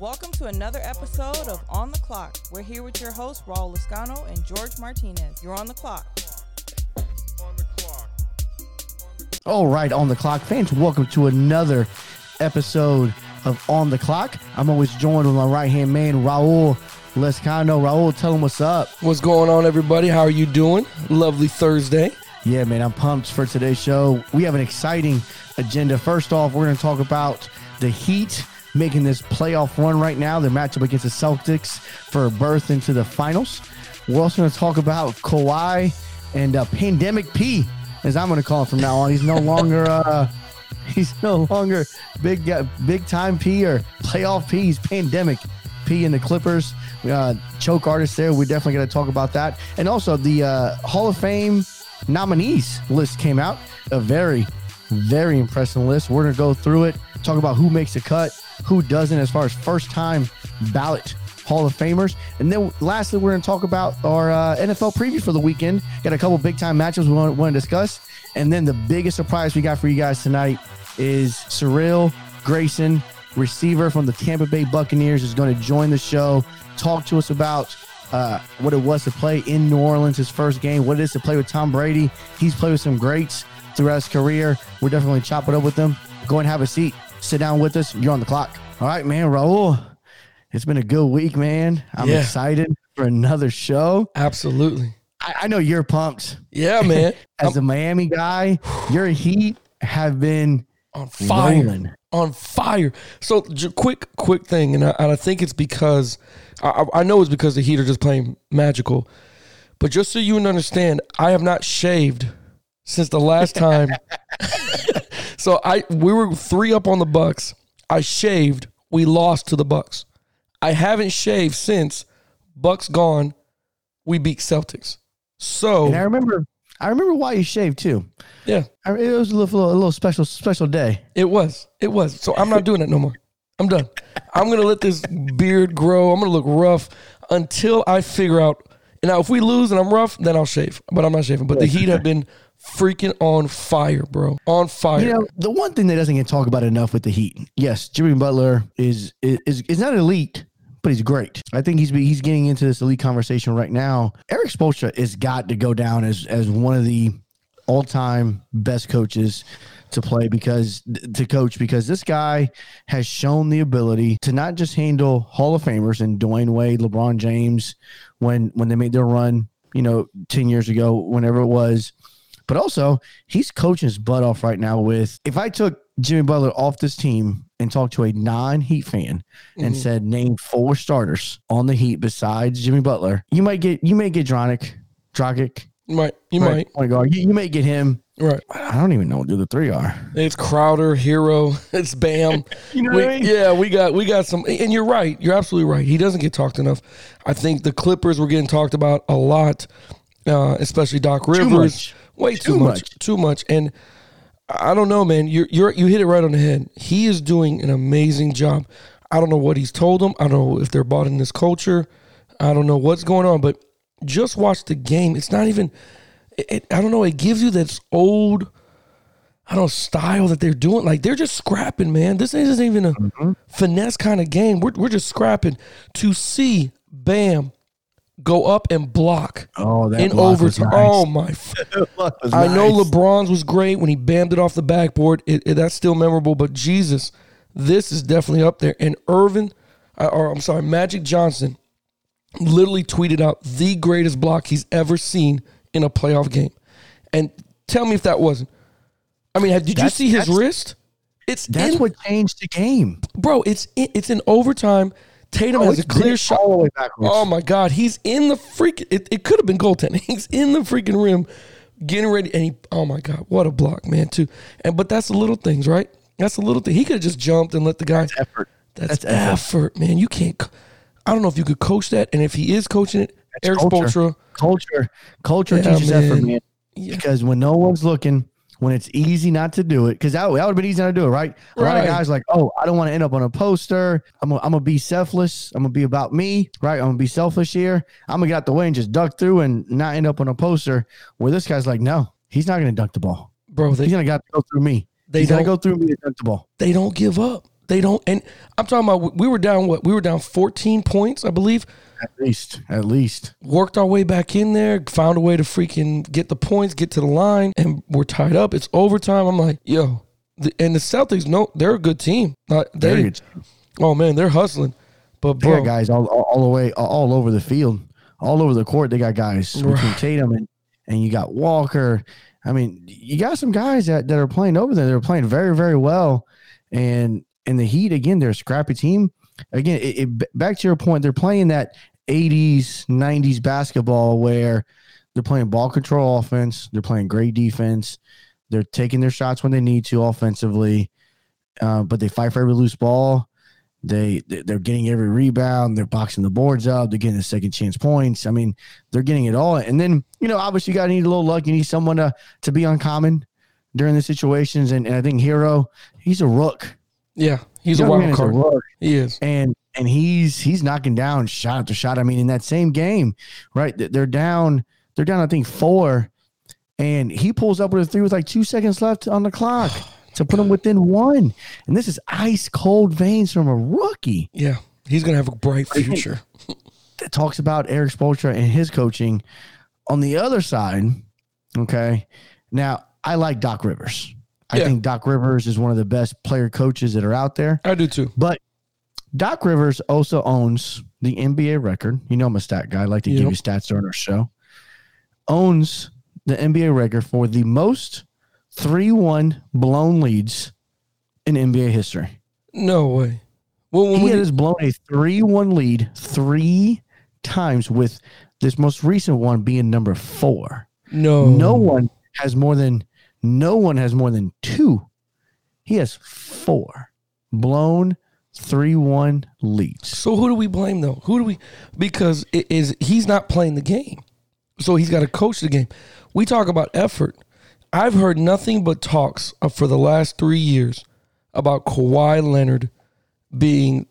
Welcome to another episode of On the Clock. We're here with your hosts, Raul Lascano and George Martinez. You're on the clock. All right, on the clock, fans, welcome to another episode of On the Clock. I'm always joined with my right hand man, Raul Lescano. Raul, tell him what's up. What's going on, everybody? How are you doing? Lovely Thursday. Yeah, man, I'm pumped for today's show. We have an exciting agenda. First off, we're going to talk about the Heat making this playoff run right now. Their matchup against the Celtics for a berth into the finals. We're also going to talk about Kawhi and uh, Pandemic P, as I'm going to call him from now on. He's no longer. Uh, He's no longer big uh, big time P or playoff P. He's pandemic P in the Clippers. Uh, choke artist there. We're definitely going to talk about that. And also the uh, Hall of Fame nominees list came out. A very, very impressive list. We're going to go through it, talk about who makes the cut, who doesn't, as far as first time ballot Hall of Famers. And then lastly, we're going to talk about our uh, NFL preview for the weekend. Got a couple big time matchups we want, to discuss. And then the biggest surprise we got for you guys tonight is Cyril Grayson, receiver from the Tampa Bay Buccaneers, is going to join the show, talk to us about uh, what it was to play in New Orleans, his first game, what it is to play with Tom Brady. He's played with some greats throughout his career. We're definitely chopping up with him. Go and have a seat. Sit down with us. You're on the clock. All right, man. Raul, it's been a good week, man. I'm Yeah. excited for another show. Absolutely. I, I know you're pumped. Yeah, man. As a Miami guy, your Heat have been on fire. rolling. On fire. So, j- quick, quick thing, and I, and I think it's because I I know it's because the Heat are just playing magical, but just so you understand, I have not shaved since the last time. so I we were three up on the Bucks. I shaved. We lost to the Bucks. I haven't shaved since Bucks gone. We beat Celtics. So And I remember, I remember why you shaved too. yeah, I, it was a little, a little special, special day. It was. It was. So I'm not doing that no more. I'm done. I'm gonna let this beard grow. I'm gonna look rough until I figure out. And now, if we lose and I'm rough, then I'll shave. But I'm not shaving. But the Heat have been freaking on fire, bro. On fire. You know, the one thing that doesn't get talked about enough with the Heat, yes, Jimmy Butler is is is not elite, but he's great. I think he's he's getting into this elite conversation right now. Erik Spoelstra has got to go down as as one of the all time best coaches to play because to coach because this guy has shown the ability to not just handle Hall of Famers and Dwyane Wade, LeBron James when when they made their run, you know, 10 years ago, whenever it was. But also, he's coaching his butt off right now with if I took Jimmy Butler off this team and talked to a non-Heat fan and Mhm. said name four starters on the Heat besides Jimmy Butler, you might get you may get Dronic, Dragic, You might. You right, might. point guard. You, you may get him. Right. I don't even know who the three are. It's Crowder, Herro. It's Bam. You know We- what I mean? yeah, we got we got some, and you're right. You're absolutely right. He doesn't get talked enough. I think the Clippers were getting talked about a lot, uh, especially Doc Rivers. Way too, Too much, much. too much. And I don't know, man. You're you're you hit it right on the head. He is doing an amazing job. I don't know what he's told them. I don't know if they're bought in this culture. I don't know what's going on, but just watch the game. It's not even. It, it- I don't know. It gives you this old. I don't know style that they're doing. Like they're just scrapping, man. This isn't even a Mm-hmm. finesse kind of game. We're we're just scrapping to see Bam go up and block Oh, that in block overtime. nice. Oh my! f- Block was I know. LeBron's was great when he bammed it off the backboard. It, it- that's still memorable. But Jesus, this is definitely up there. And Earvin, or I'm sorry, Magic Johnson, literally tweeted out the greatest block he's ever seen in a playoff game. And tell me if that wasn't. I mean, did you see his wrist? It's That's in, what changed the game. bro. It's in, it's in overtime. Tatum Oh, has a clear shot. all the way backwards. Oh my God, he's in the freaking. It, it could have been goaltending. He's in the freaking rim, getting ready, and he. Oh my God, what a block, man! Too, and but that's the little things, right? That's the little thing. He could have just jumped and let the guy. That's effort. That's, That's effort. effort. man. You can't. I don't know if you could coach that, and if he is coaching it, Erik culture. Spoelstra. Culture, culture Yeah, teaches effort, man. man. Yeah. Because when no one's looking, when it's easy not to do it, because that, that would have been easy not to do it, right? A lot of Right. guys like, oh, I don't want to end up on a poster. I'm gonna, I'm gonna be selfless. I'm gonna be about me, right? I'm gonna be selfish here. I'm gonna get out the way and just duck through and not end up on a poster. Where this guy's like, no, he's not gonna duck the ball. bro. He's gonna got to go through me. they he's gonna go through me to dunk the ball. they don't give up. They don't. And I'm talking about we were down what? We were down 14 points, I believe. At least, at least. Worked our way back in there, found a way to freaking get the points, get to the line, and we're tied up. It's overtime. I'm like, yo, the, and the Celtics, no, they're a good team. They, good. oh man, they're hustling. But They got guys all, all, all the way, all, all over the field, all over the court. They got guys between Tatum and, and you got Walker. I mean, you got some guys that, that are playing over there. They're playing very, very well. And and the Heat again, they're a scrappy team. Again, it, it, back to your point, they're playing that 80s, 90s basketball where they're playing ball control offense, they're playing great defense, they're taking their shots when they need to offensively, uh, but they fight for every loose ball. They they- they're getting every rebound. They're boxing the boards up. They're getting the second chance points. I mean, they're getting it all. And then you know, obviously, you got to need a little luck. You need someone to to be uncommon during the situations. And, and I think Herro, he's a rook. yeah, he's a Young wild card. rook. He is. and and he's he's knocking down shot after shot. I mean, in that same game, right? They're down. They're down. I think four, and he pulls up with a three with like two seconds left on the clock to put him within one. And this is ice cold veins from a rookie. Yeah, he's gonna have a bright future. that talks about Erik Spoelstra and his coaching. On the other side, okay, now I like Doc Rivers. I Yeah. think Doc Rivers is one of the best player coaches that are out there. I do too. But Doc Rivers also owns the NBA record. You know I'm a stat guy. I like to give you stats during our show. Owns the NBA record for the most 3-1 blown leads in NBA history. No way. Well, when He we, has blown a 3-1 lead three times with this most recent one being number four. no, No one has more than no one has more than two. He has four blown 3-1 leads. So who do we blame though? Who do we? Because it is he's not playing the game, so he's got to coach the game. We talk about effort. I've heard nothing but talks of, for the last three years about Kawhi Leonard being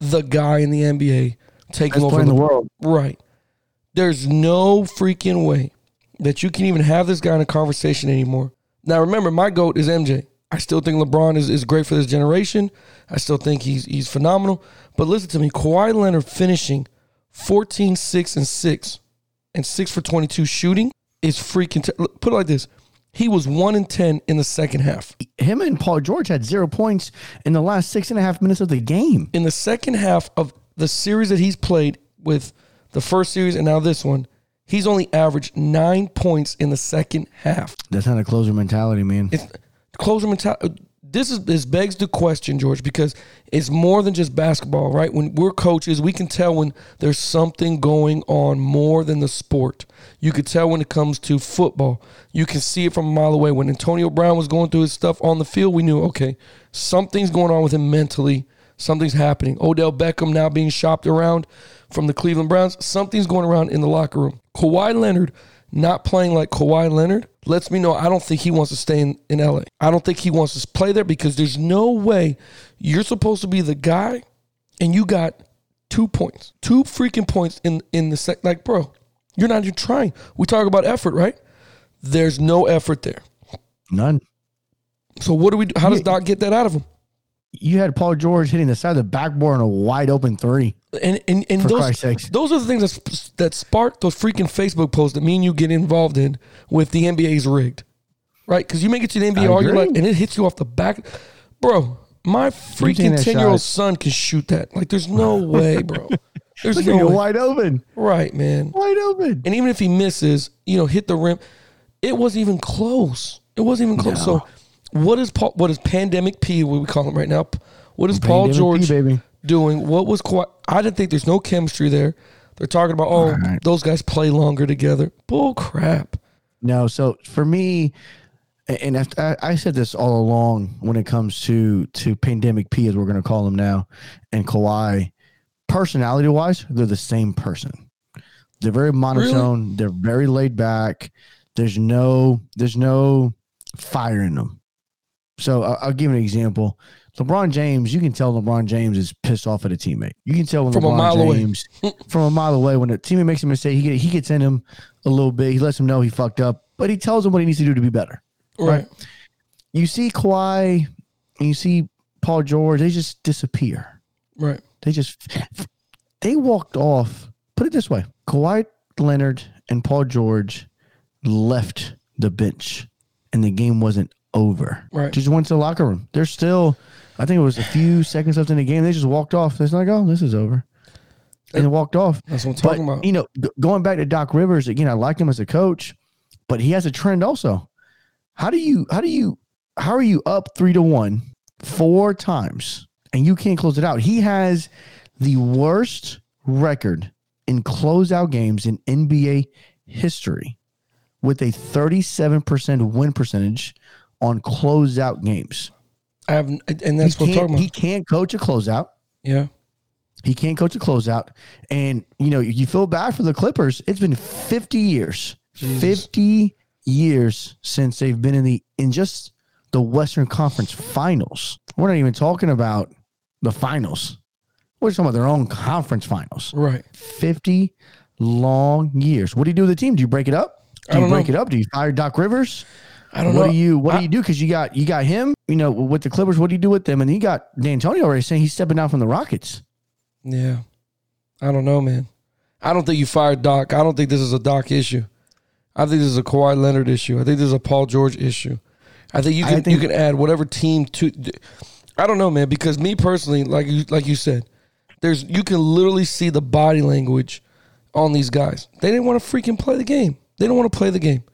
the guy in the NBA taking over the the world. Right. There's no freaking way that you can even have this guy in a conversation anymore. Now remember, my GOAT is MJ. I still think LeBron is, is great for this generation. I still think he's he's phenomenal. But listen to me, Kawhi Leonard finishing 14, 6, and 6 and 6 for 22 shooting is freaking t- put it like this. He was 1 in 10 in the second half. Him and Paul George had zero points in the last six and a half minutes of the game. in the second half of the series that he's played with the first series and now this one, he's only averaged nine points in the second half. That's not a closer mentality, man. It's closer mentality. This is this begs the question, George, because it's more than just basketball, right? When we're coaches, we can tell when there's something going on more than the sport. You could tell when it comes to football. You can see it from a mile away. When Antonio Brown was going through his stuff on the field, we knew, okay, something's going on with him mentally. Something's happening. Odell Beckham now being shopped around from the Cleveland Browns. Something's going around in the locker room. Kawhi Leonard not playing like Kawhi Leonard lets me know I don't think he wants to stay in, in LA. I don't think he wants to play there because there's no way you're supposed to be the guy and you got two points, two freaking points in in the sec. Like, bro, you're not even trying. We talk about effort, right? There's no effort there. None. So what do we do? How does Doc get that out of him? You had Paul George hitting the side of the backboard on a wide open three. And and, and those those are the things that that spark those freaking Facebook posts that me and you get involved in with the NBA's rigged, right? Because you make it to the NBA I all your agree. life and it hits you off the back, bro. My freaking ten year old son can shoot that. Like, there's no way, bro. There's Look no way. wide open. right, man. Wide open. And even if he misses, you know, hit the rim, it wasn't even close. It wasn't even close. No. So, what is Paul? What is pandemic P? What we call him right now? What is Paul Pandemic P, George baby. doing? What was Kawhi? I didn't think there's no chemistry there. They're talking about oh, Right. those guys play longer together. Bull crap. No, so for me, and if- I, said this all along when it comes to to pandemic P, as we're going to call him now, and Kawhi, personality wise, they're the same person. They're very monotone. They're very laid back. There's no there's no fire in them. So I- I'll give an example. LeBron James, you can tell LeBron James is pissed off at a teammate. You can tell when From a LeBron mile away. James from a mile away when a teammate makes a mistake, he he gets in him a little bit. He lets him know he fucked up, but he tells him what he needs to do to be better. Right. You see Kawhi and you see Paul George, they just disappear. Right. They just they walked off. Put it this way: Kawhi Leonard and Paul George left the bench, and the game wasn't over. Right. Just went to the locker room. They're still. I think it was a few seconds left in the game. They just walked off. It's like, oh, this is over, and they walked off. That's what I'm But talking about. you know, g- going back to Doc Rivers again, I like him as a coach, but he has a trend also. How do you? How do you? How are you up three to one four times and you can't close it out? He has the worst record in closeout games in NBA history, with a thirty-seven percent win percentage on closeout games. I have, and that's he what I'm talking he can't coach a closeout. Yeah. He can't coach a closeout. And, you know, you feel bad for the Clippers. It's been 50 years, Jesus. 50 years since they've been in the, in just the Western Conference finals. We're not even talking about the finals. We're talking about their own conference finals. Right. 50 long years. What do you do with the team? Do you break it up? Do you break know. it up? Do you fire Doc Rivers? I don't what know. do you what I- do you do? Because you got you got him, you know, with the Clippers. What do you do with them? And you got D'Antonio already saying he's stepping down from the Rockets. Yeah. I don't know, man. I don't think you fired Doc. I don't think this is a Doc issue. I think this is a Kawhi Leonard issue. I think this is a Paul George issue. I think you can you can add whatever team to. I don't know, man. Because me personally, like you like you said, there's you can literally see the body language on these guys. They didn't want to freaking play the game. They don't want to play the game.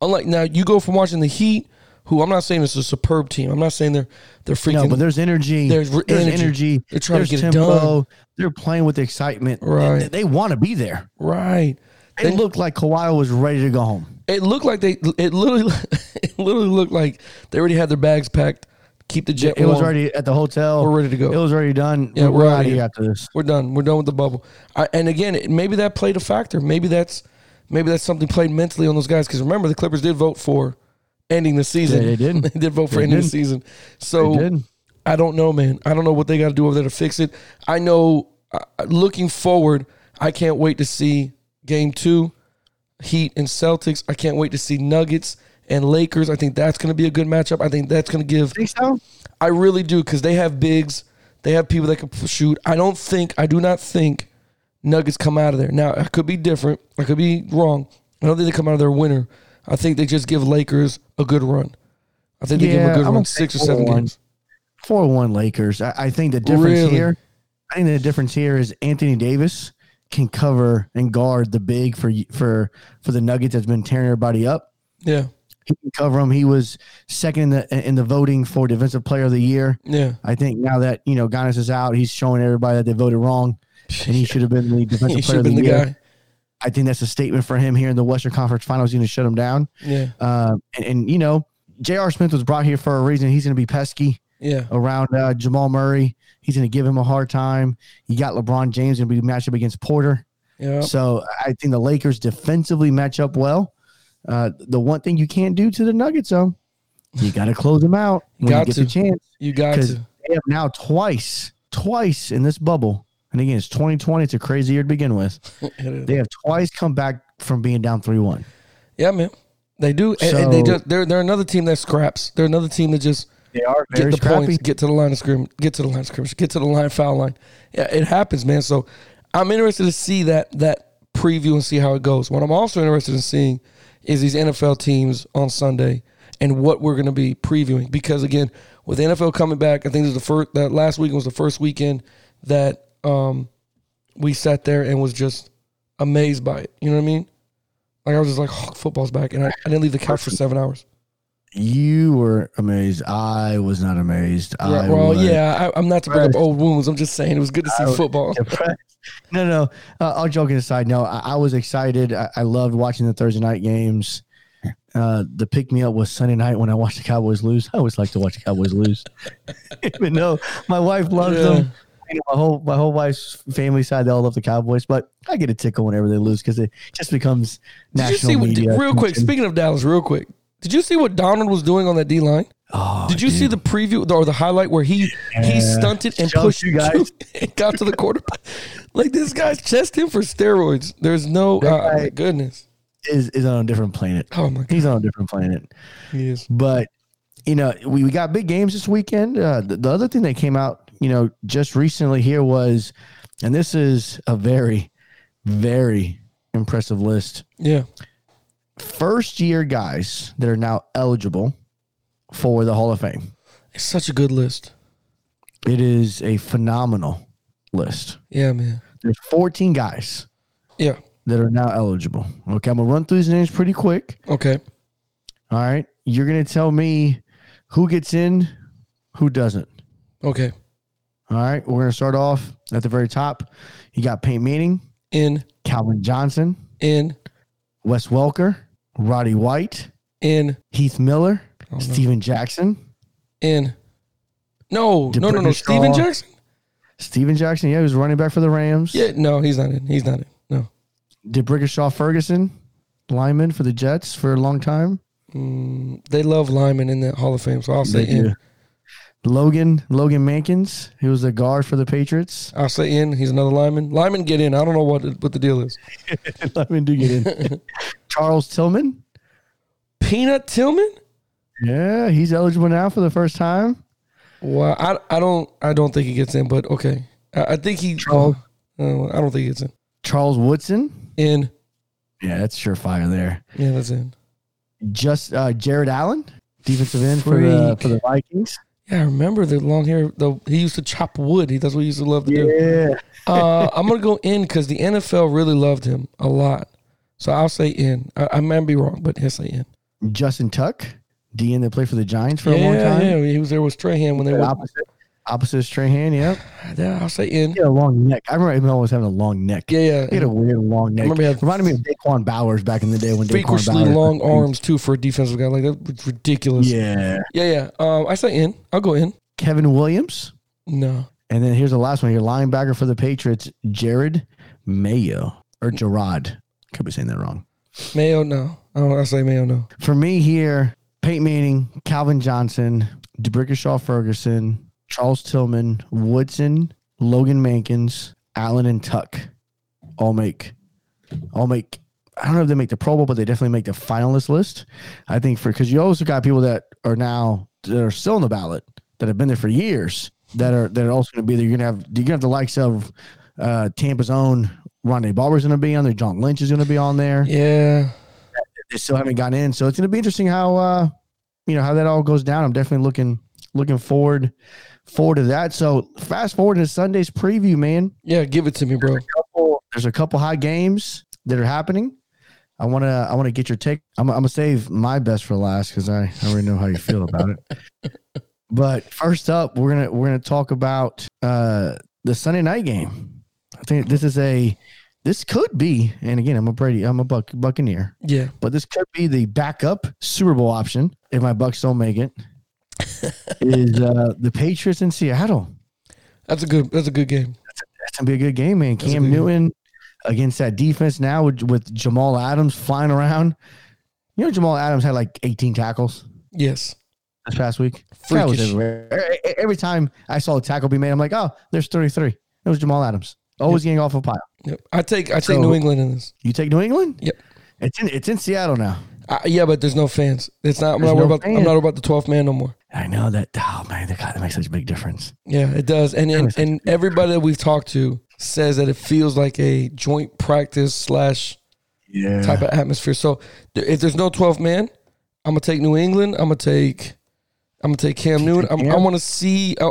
Unlike now, you go from watching the Heat, who I'm not saying it's a superb team. I'm not saying they're they're freaking. No, but there's energy. There's There's, energy. energy. They're trying to there's get it done. They're playing with excitement. Right. They, they want to be there. right. It looked like Kawhi was ready to go home. It looked like they. It literally. It literally looked like they already had their bags packed. Keep the jet. It was already at the hotel. We're ready to go. It was already done. Yeah, we're, we're out of here here. after this. We're done. We're done with the bubble. I, and again, maybe that played a factor. Maybe that's maybe that's something played mentally on those guys. Because remember, the Clippers did vote for ending the season. Yeah, they did. they did vote for They ending the season. So. I don't know, man. I don't know what they got to do over there to fix it. I know. Uh, looking forward, I can't wait to see Game Two, Heat and Celtics. I can't wait to see Nuggets and Lakers. I think that's going to be a good matchup. I think that's going to give. Think so? I really do because they have bigs. They have people that can shoot. I don't think. I do not think Nuggets come out of there. Now I could be different. I could be wrong. I don't think they come out of there winner. I think they just give Lakers a good run. I think they give them a good I'm run, six or seven 4-1. games. Four one Lakers. I, I think the difference Really? here. I think the difference here is Anthony Davis can cover and guard the big for for for the Nuggets that's been tearing everybody up. Yeah, He can cover him. He was second in the in the voting for defensive player of the year. yeah. I think now that you know Giannis is out, he's showing everybody that they voted wrong, and he should have been the defensive player of the, the year. guy. I think that's a statement for him here in the Western Conference Finals. He's going to shut him down. Yeah, Uh, and, and you know, J.R. Smith was brought here for a reason. He's going to be pesky yeah. around uh, Jamal Murray. He's going to give him a hard time. You got LeBron James going to be matched up against Porter. Yeah. So I think the Lakers defensively match up well. Uh, the one thing you can't do to the Nuggets, though, you got to close them out when Got you get to. the chance. You got to. they have now twice, twice in this bubble. And again, it's 2020. It's a crazy year to begin with. They have twice come back from being down 3 1. Yeah, man. They do, and, and they just, they're, they're another team that scraps. They're another team that just They are get the scrappy. points, get to the line of scrimmage, get to the line of scrimmage, get to the line foul line. Yeah, it happens, man. So I'm interested to see that that preview and see how it goes. What I'm also interested in seeing is these NFL teams on Sunday and what we're going to be previewing because again, with the NFL coming back, I think this is the first that last weekend was the first weekend that um we sat there and was just amazed by it. You know what I mean? Like I was just like, oh, football's back, and I, I didn't leave the couch for seven hours. You were amazed. I was not amazed. I well, was yeah, I, I'm not to bring up old wounds. I'm just saying it was good to see I football. No, no. Uh, all joking aside, no, I, I was excited. I, I loved watching the Thursday night games. Uh, the pick me up was Sunday night when I watched the Cowboys lose. I always like to watch the Cowboys lose, even though my wife loves Yeah. them. You know, my whole my whole wife's family side they all love the Cowboys, but I get a tickle whenever they lose because it just becomes Did you national see what? media. Real quick, speaking of Dallas, real quick, did you see what Donald was doing on that D line? Oh, Did you see the preview or the highlight where he he stunted and pushed you guys. and got to the quarterback? Like this guy's chest him for steroids. There's no. Uh, my goodness. is is on a different planet. Oh my god, He's on a different planet. he is. But you know, we, we got big games this weekend. Uh, the, the other thing that came out, you know, just recently here was, and this is a very, very impressive list. Yeah. First year guys that are now eligible for the Hall of Fame. It's such a good list. It is a phenomenal list. Yeah, man. There's 14 guys Yeah. that are now eligible. Okay, I'm gonna run through these names pretty quick. Okay. All right, you're gonna tell me who gets in, who doesn't. Okay. All right, we're gonna start off at the very top. You got Peyton Manning, In, Calvin Johnson, in, Wes Welker, Roddy White, in, Heath Miller, Oh, no. Steven Jackson, in. No, Did no, no, no. Brendan Steven Jackson? Steven Jackson. Yeah, he was running back for the Rams. Yeah, no, he's not in. He's not in. No. D'Brickashaw Ferguson, lineman for the Jets for a long time. Mm, they love Lyman in the Hall of Fame, so I'll say They in. Logan Logan Mankins, he was the guard for the Patriots. I'll say in. He's another lineman. Lyman, get in. I don't know what what the deal is. Me do get in. Charles Tillman. Peanut Tillman? Yeah, he's eligible now for the first time. Well, I, I don't I don't think he gets in, but okay. I, I think he. Charles. Uh, I don't think he gets in. Charles Woodson. In. Yeah, that's surefire there. Yeah, that's in. Just uh, Jared Allen, defensive end for the for the Vikings. Yeah, I remember the long hair. The he used to chop wood. He that's what he used to love to do. Yeah. Uh, I'm gonna go in because the NFL really loved him a lot. So I'll say in. I, I might be wrong, but he'll say in. Justin Tuck, DN that played for the Giants for yeah, a long time. yeah, he was there with Strahan when they were. Opposite, opposite of Strahan. Yep. Yeah, I'll say in. He had a long neck. I remember him always having a long neck. Yeah, yeah. He had a weird long neck. remember he had- Reminded me of Da'Quan Bowers back in the day when Da'Quan freakishly Bowers. long arms too for a defensive guy. Like that was ridiculous. Yeah. yeah, yeah. Um, I say in. I'll go in. Kevin Williams. No, And then here's the last one here. Linebacker for the Patriots, Jerod Mayo. Or Gerard. Could be saying that wrong. Mayo. No, I don't. I say Mayo. No. For me here, Peyton Manning, Calvin Johnson, D'Brickashaw Ferguson, Charles Tillman, Woodson, Logan Mankins, Allen and Tuck all make all make I don't know if they make the Pro Bowl, but they definitely make the finalist list. I think for because you also got people that are now that are still on the ballot that have been there for years that are that are also going to be there. You're gonna have you're gonna have the likes of uh, Tampa's own Ronde Barber's going to be on there. John Lynch is going to be on there Yeah. they still haven't gotten in. So it's going to be interesting how uh you know how that all goes down. I'm definitely looking looking forward forward to that. So fast forward to Sunday's preview, man. Yeah. Give it to me, bro. Couple, there's a couple high games that are happening. I want to I want to get your take. I'm, I'm gonna save my best for last because I, I already know how you feel about it. But first up, we're gonna we're gonna talk about uh the Sunday night game. I think this is a this could be, and again, I'm a Brady, I'm a Buck Buccaneer Yeah. but this could be the backup Super Bowl option if my Bucks don't make it. Is uh, the Patriots in Seattle? That's a good. That's a good game. That's gonna be a good game, man. That's Cam good game. Newton against that defense now with, with Jamal Adams flying around. You know, Jamal Adams had like 18 tackles Yes. this past week. Guy was everywhere. Every time I saw a tackle be made, I'm like, oh, there's 33. It was Jamal Adams. Always getting off a pile. Yep. I take. I take So- New England in this. You take New England? Yep. It's in it's in Seattle now. Uh, yeah, but there's no fans. It's not. I'm There's not worried no about. I'm fans. not worried about the 12th man no more. I know that. Oh man, that God, that makes such a big difference. Yeah, it does. And and, and everybody that we've talked to says that it feels like a joint practice slash Yeah. type of atmosphere. So th- if there's no 12th man, I'm gonna take New England. I'm gonna take. I'm gonna take Cam Newton. I'm, I Cam? want to see. uh,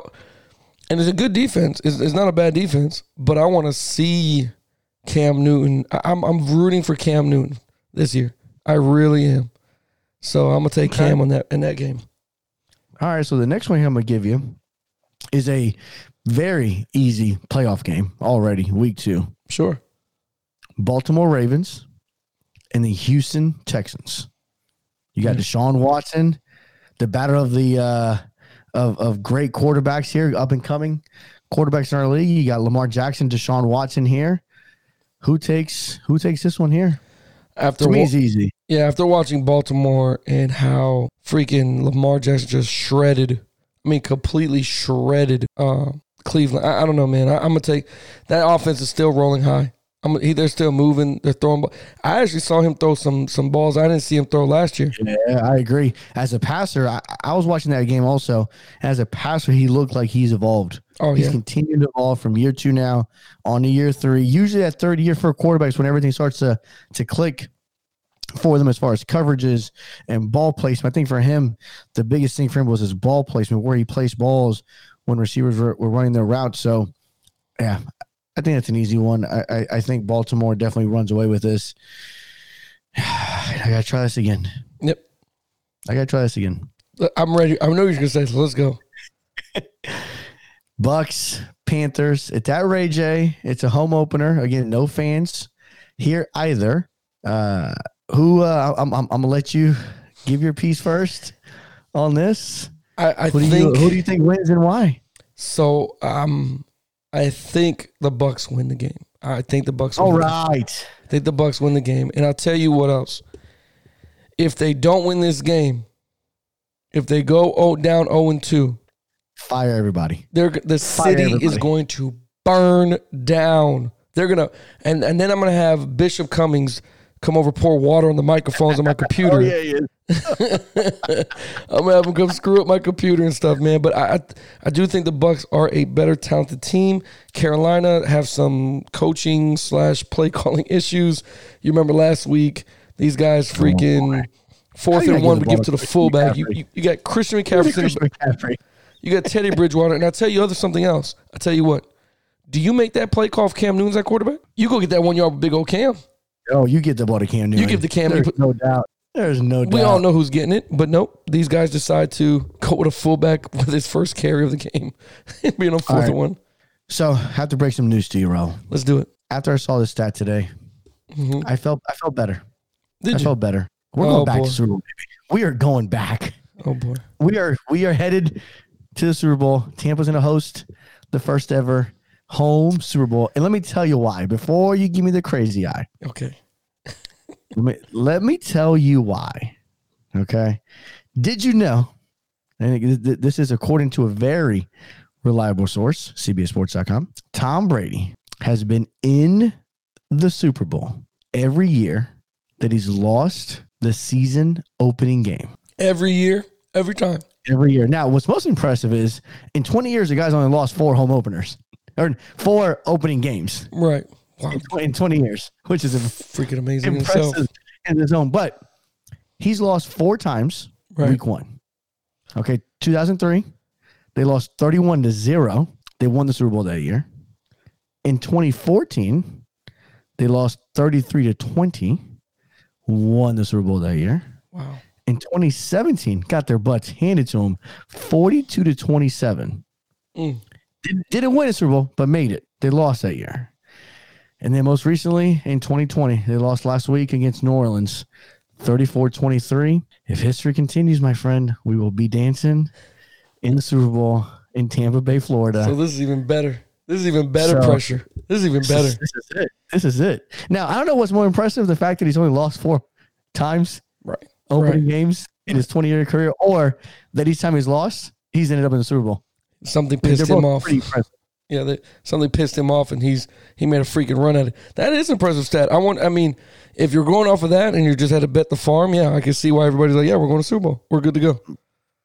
and it's a good defense. It's, it's not a bad defense, but I want to see Cam Newton. I, I'm I'm rooting for Cam Newton this year. I really am. So I'm gonna take Okay. Cam on that in that game. All right, so the next one I'm going to give you is a very easy playoff game already, week two. Sure. Baltimore Ravens and the Houston Texans. You got Yeah. Deshaun Watson, the battle of the uh, of of great quarterbacks here, up and coming quarterbacks in our league. You got Lamar Jackson, Deshaun Watson here. Who takes who takes this one here? After To me, wa- it's easy. Yeah, after watching Baltimore and how freaking Lamar Jackson just shredded, I mean, completely shredded uh, Cleveland. I, I don't know, man. I, I'm gonna take that offense is still rolling high. I'm, he, they're still moving. They're throwing. ball- I actually saw him throw some some balls I didn't see him throw last year. Yeah, I agree. As a passer, I, I was watching that game also. As a passer, he looked like he's evolved. Oh He's yeah, continued to evolve from year two now on to year three. Usually that third year for quarterbacks when everything starts to to click for them as far as coverages and ball placement. I think for him, the biggest thing for him was his ball placement, where he placed balls when receivers were, were running their routes. So yeah, I think that's an easy one. I, I, I think Baltimore definitely runs away with this. I gotta try this again. Yep. I gotta try this again. I'm ready. I know you're gonna say. So let's go. Bucks, Panthers. It's at Ray Jay. It's a home opener. Again, no fans here either. Uh, who? Uh, I'm, I'm, I'm gonna let you give your piece first on this. I, I Who do think you Who do you think wins and why? so. Um, I think the Bucks win the game. I think the Bucks. All win the- right. I think the Bucks win the game, and I'll tell you what else. If they don't win this game, if they go oh, down zero and two, Fire everybody. they're the Fire city is going to burn down. They're gonna and and then I'm gonna have Bishop Cummings come over pour water on the microphones on my computer. Oh, yeah. I'm gonna have him come screw up my computer and stuff, man. But I, I, do think the Bucks are a better talented team. Carolina have some coaching slash play calling issues. You remember last week these guys freaking fourth and one we give to the fullback. You, you you got Christian McCaffrey, Christian McCaffrey. you got Teddy Bridgewater, and I tell you other something else. I tell you what. Do you make that play call if Cam Newton's at quarterback? You go get that one yard with big old Cam. Oh, you get the ball to Cam Newton. You give the Cam- There's no doubt. There's no doubt. We all know who's getting it, but nope. These guys decide to go with a fullback with his first carry of the game, being on fourth right. and one. So, I have to break some news to you, Ro. Let's do it. After I saw this stat today, Mhm. I felt I felt better. I you? felt better. We're Oh, going back boy. to Super Bowl. Baby. We are going back. Oh boy. We are we are headed to the Super Bowl. Tampa's going to host the first ever home Super Bowl. And let me tell you why. Before you give me the crazy eye, Okay. let me, let me tell you why. Okay. Did you know? And th- th- this is according to a very reliable source, CBSSports.com. Tom Brady has been in the Super Bowl every year that he's lost the season opening game. Every year, every time. every year. Now, what's most impressive is in 20 years, the guy's only lost four home openers or four opening games Right. Wow. in 20, in 20 years, which is a Freaking amazing in itself. impressive in his own. But he's lost four times Right. week one. Okay, 2003, they lost 31 to zero. They won the Super Bowl that year. In 2014, they lost 33 to 20, won the Super Bowl that year. Wow. in 2017 got their butts handed to them 42 to 27 Mm. Didn't, didn't win a super bowl but made it they lost that year and then most recently in 2020 they lost last week against new orleans 34-23 if history continues my friend we will be dancing in the super bowl in tampa bay florida So this is even better. This is even better So- pressure. This is even better. this, this is it this is it now i don't know what's more impressive the fact that he's only lost four times Right. opening games in his 20 year career, or that each time he's lost, he's ended up in the Super Bowl. Something pissed him off. Yeah, they, something pissed him off, and he's he made a freaking run at it. That is impressive stat. I want. I mean, if you're going off of that and you just had to bet the farm, yeah, I can see why everybody's like, yeah, we're going to Super Bowl. We're good to go.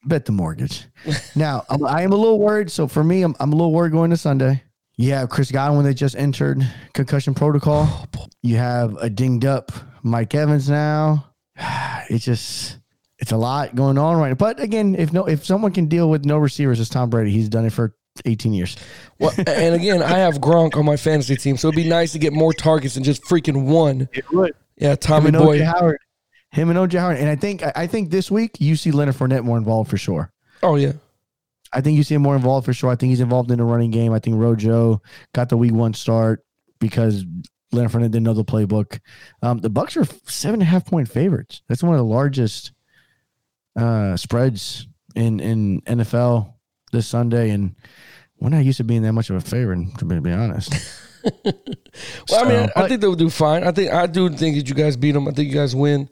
Bet the mortgage. now, I'm, I am a little worried. So for me, I'm, I'm a little worried going to Sunday. You have Chris Godwin that just entered concussion protocol. Oh, you have a dinged up Mike Evans now. It's just it's a lot going on right now. But again, if no if someone can deal with no receivers, it's Tom Brady. He's done it for 18 years. Well, and again, I have Gronk on my fantasy team, so it'd be nice to get more targets than just freaking one. It would. Yeah, Him Tommy and Boy. Howard. Him and OJ Howard. And I think I- I think this week you see Leonard Fournette more involved for sure. Oh yeah, I think you see him more involved for sure. I think he's involved in the running game. I think Rojo got the week one start because Leonard Fournette didn't know the playbook. Um, the Bucks are seven and a half point favorites. That's one of the largest uh, spreads in in NFL this Sunday, and we're not used to being that much of a favorite. To be, honest, Well, I mean, So, I think they'll do fine. I think I do think that you guys beat them. I think you guys win.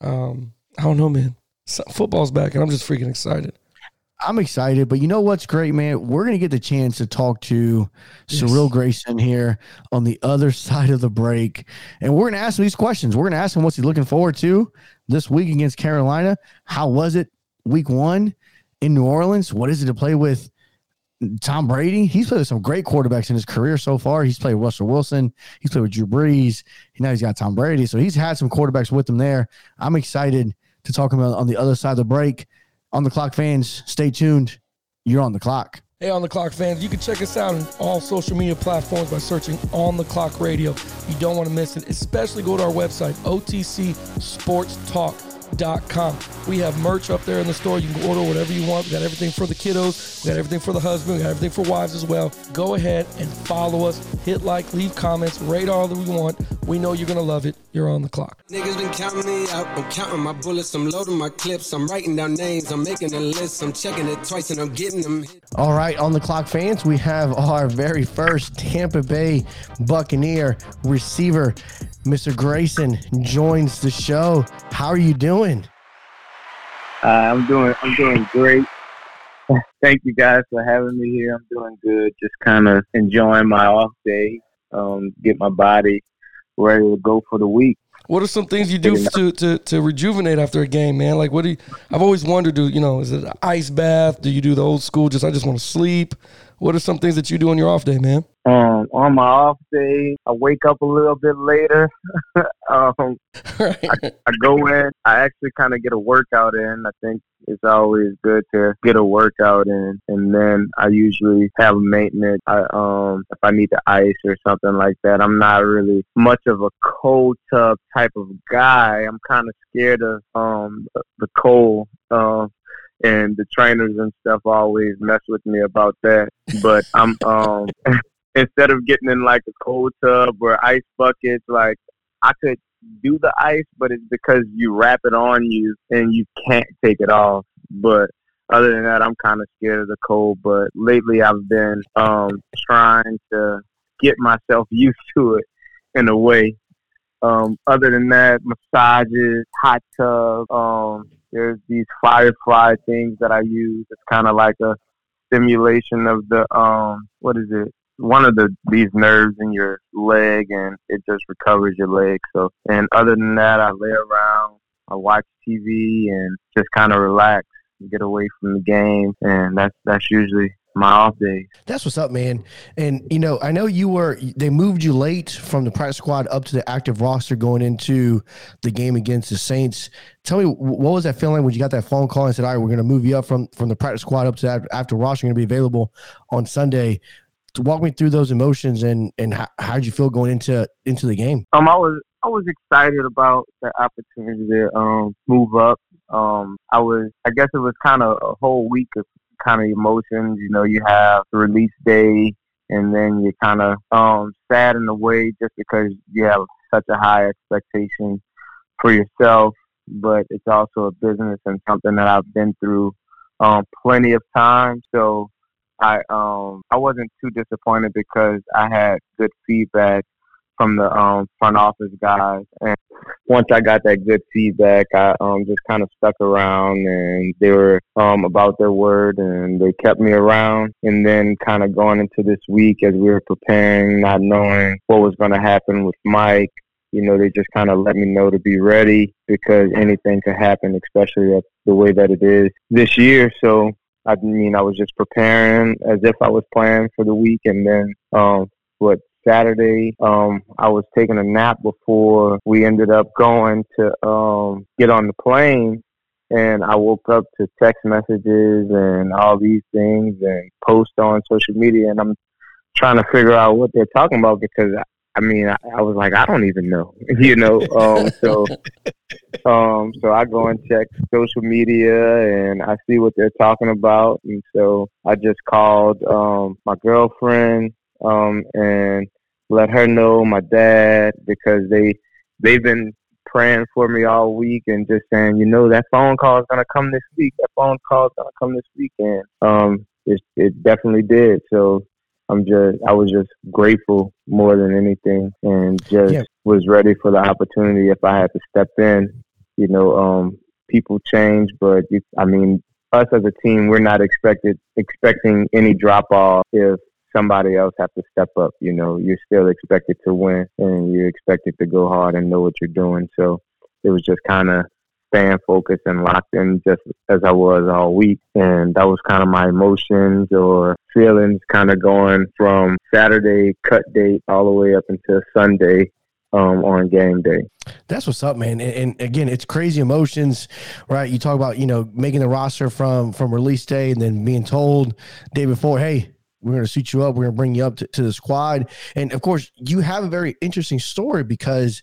Um, I don't know, man. Football's back, and I'm just freaking excited. I'm excited, but you know what's great, man? We're gonna get the chance to talk to yes. Cyril Grayson here on the other side of the break, and we're gonna ask him these questions. We're gonna ask him what's he looking forward to this week against Carolina. How was it week one in New Orleans? What is it to play with Tom Brady? He's played with some great quarterbacks in his career so far. He's played with Russell Wilson. He's played with Drew Brees. Now he's got Tom Brady. So he's had some quarterbacks with him there. I'm excited to talk about on the other side of the break. On the clock fans, stay tuned. You're on the clock. Hey, on the clock fans, you can check us out on all social media platforms by searching On the Clock Radio. You don't want to miss it. Especially go to our website, OTC Sports Talk com. We have merch up there in the store. You can order whatever you want. We got everything for the kiddos. We got everything for the husband. We got everything for wives as well. Go ahead and follow us. Hit like, leave comments, rate all that we want. We know you're gonna love it. You're on the clock. Niggas been counting me out. I'm counting my bullets. I'm loading my clips. I'm writing down names. I'm making a list. I'm checking it twice and I'm getting them. All right, on the clock, fans, we have our very first Tampa Bay Buccaneer receiver. Mr. Grayson joins the show. How are you doing? Uh, I'm doing I'm doing great. Thank you guys for having me here. I'm doing good. Just kind of enjoying my off day. Um, get my body ready to go for the week. What are some things you do to, to, to rejuvenate after a game, man? Like, what do you, I've always wondered, do you know, is it an ice bath? Do you do the old school, just I just want to sleep? What are some things that you do on your off day, man? Um, on my off day, I wake up a little bit later. um, right. I, I, go in. I actually kind of get a workout in. I think it's always good to get a workout in, and then I usually have maintenance. I um, if I need to ice or something like that. I'm not really much of a cold tub type of guy. I'm kind of scared of um the cold. Um, and the trainers and stuff always mess with me about that. But I'm um instead of getting in like a cold tub or ice buckets, like I could do the ice, but it's because you wrap it on you and you can't take it off. But other than that, I'm kind of scared of the cold. But lately, I've been um, trying to get myself used to it in a way. Um, other than that, massages, hot tub, um, there's these firefly things that I use. It's kind of like a stimulation of the um what is it? One of the these nerves in your leg, and it just recovers your leg. So, and other than that, I lay around, I watch TV, and just kind of relax, and get away from the game, and that's that's usually my off days. That's what's up, man. And you know, I know you were they moved you late from the practice squad up to the active roster going into the game against the Saints. Tell me what was that feeling when you got that phone call and said, "All right, we're going to move you up from from the practice squad up to that active roster. Going to be available on Sunday." To walk me through those emotions and and how, how did you feel going into into the game? Um, I was I was excited about the opportunity to um move up. Um, I was I guess it was kind of a whole week of kind of emotions. You know, you have the release day, and then you're kind of um, sad in a way just because you have such a high expectation for yourself. But it's also a business and something that I've been through um, plenty of times. So I um, I wasn't too disappointed because I had good feedback from the um, front office guys. And once I got that good feedback, I um, just kind of stuck around, and they were um, about their word, and they kept me around. And then, kind of going into this week, as we were preparing, not knowing what was going to happen with Mike. You know, they just kind of let me know to be ready because anything could happen, especially at the way that it is this year. So I mean, I was just preparing as if I was playing for the week, and then um, what Saturday. Um, I was taking a nap before we ended up going to um, get on the plane. And I woke up to text messages and all these things and post on social media. And I'm trying to figure out what they're talking about because I mean, I, I was like, I don't even know, you know. Um, so, um, so I go and check social media and I see what they're talking about, and so I just called um, my girlfriend um, and let her know my dad because they they've been praying for me all week and just saying, you know, that phone call is gonna come this week. That phone call is gonna come this weekend. Um, it it definitely did. So I'm just I was just grateful more than anything, and just yeah. was ready for the opportunity if I had to step in. You know, um, people change, but you, I mean, us as a team, we're not expected expecting any drop off if somebody else have to step up. You know, you're still expected to win and you're expected to go hard and know what you're doing. So it was just kind of staying focused and locked in just as I was all week. And that was kind of my emotions or feelings kind of going from Saturday cut date all the way up until Sunday um, on game day. That's what's up, man. And, and, again, it's crazy emotions, right? You talk about you know making the roster from from release day and then being told day before, hey, we're going to suit you up. We're going to bring you up to, to the squad. And of course, you have a very interesting story because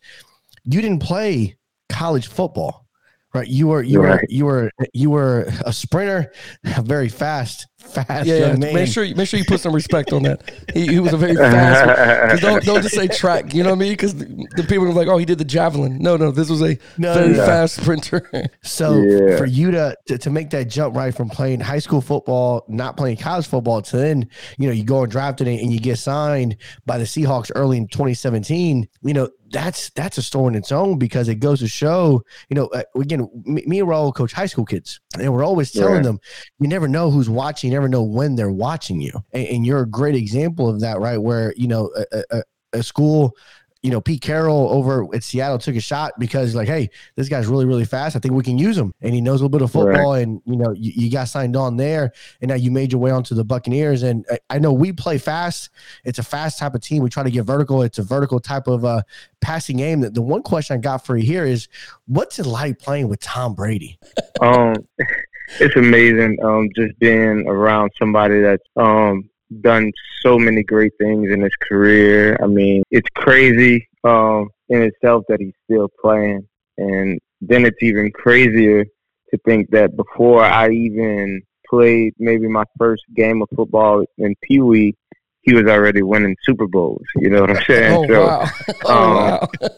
you didn't play college football. Right, you were you were you were you were a sprinter, very fast, fast. Yeah, yeah. Man. make sure you make sure you put some respect on that. He, he was a very fast. Don't don't just say track. You know what I mean? Because the, the, people are like, oh, he did the javelin. No, no, this was a no, very no. fast sprinter. so yeah. for you to, to, to make that jump right from playing high school football, not playing college football, to then you know you go and drafted and you get signed by the Seahawks early in 2017. You know that's that's a story in its own because it goes to show, you know, uh, again, me, me and Raul coach high school kids, and we're always telling yeah. them, you never know who's watching, you never know when they're watching you, and, and you're a great example of that, right? Where you know a, a, a school you know, Pete Carroll over at Seattle took a shot because like, hey, this guy's really, really fast. I think we can use him, and he knows a little bit of football. Right. And you know, you, you, got signed on there, and now you made your way onto the Buccaneers. And I, I, know we play fast. It's a fast type of team. We try to get vertical. It's a vertical type of uh, passing game. The, the one question I got for you here is, what's it like playing with Tom Brady? Um, it's amazing. Um, just being around somebody that's um done so many great things in his career. I mean, it's crazy um, in itself that he's still playing, and then it's even crazier to think that before I even played maybe my first game of football in Pee Wee, he was already winning Super Bowls. You know what I'm saying? Oh so, wow! Oh, um, wow.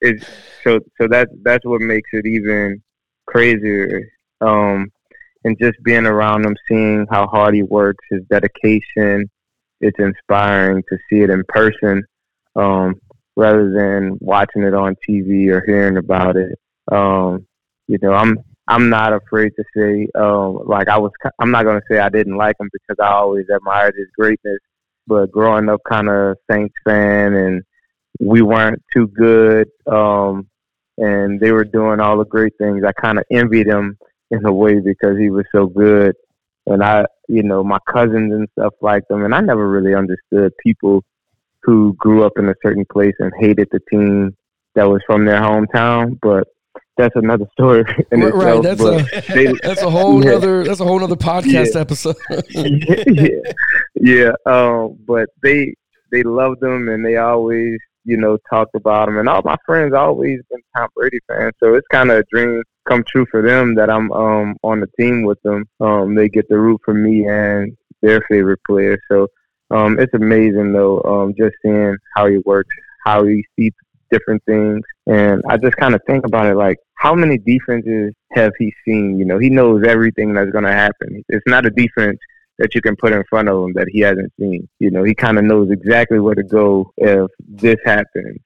it's so so that's that's what makes it even crazier. Um, and just being around him, seeing how hard he works, his dedication, it's inspiring to see it in person um, rather than watching it on TV or hearing about it. Um, you know, I'm I'm not afraid to say um, like I was. I'm not gonna say I didn't like him because I always admired his greatness. But growing up, kind of Saints fan, and we weren't too good, um, and they were doing all the great things. I kind of envied him in a way because he was so good. And I, you know, my cousins and stuff like them. And I never really understood people who grew up in a certain place and hated the team that was from their hometown. But that's another story. In right, itself. That's a they, that's a whole yeah. other that's a whole other podcast yeah. episode. yeah, yeah. Um, but they they loved them and they always you know talked about them. And all my friends always been Tom Brady fans, so it's kind of a dream come true for them that I'm um, on the team with them. Um, they get the root for me and their favorite player. So um, it's amazing though, um, just seeing how he works, how he sees different things, and I just kind of think about it like, how many defenses have he seen? You know, he knows everything that's going to happen. It's not a defense that you can put in front of him that he hasn't seen. You know, he kind of knows exactly where to go if this happens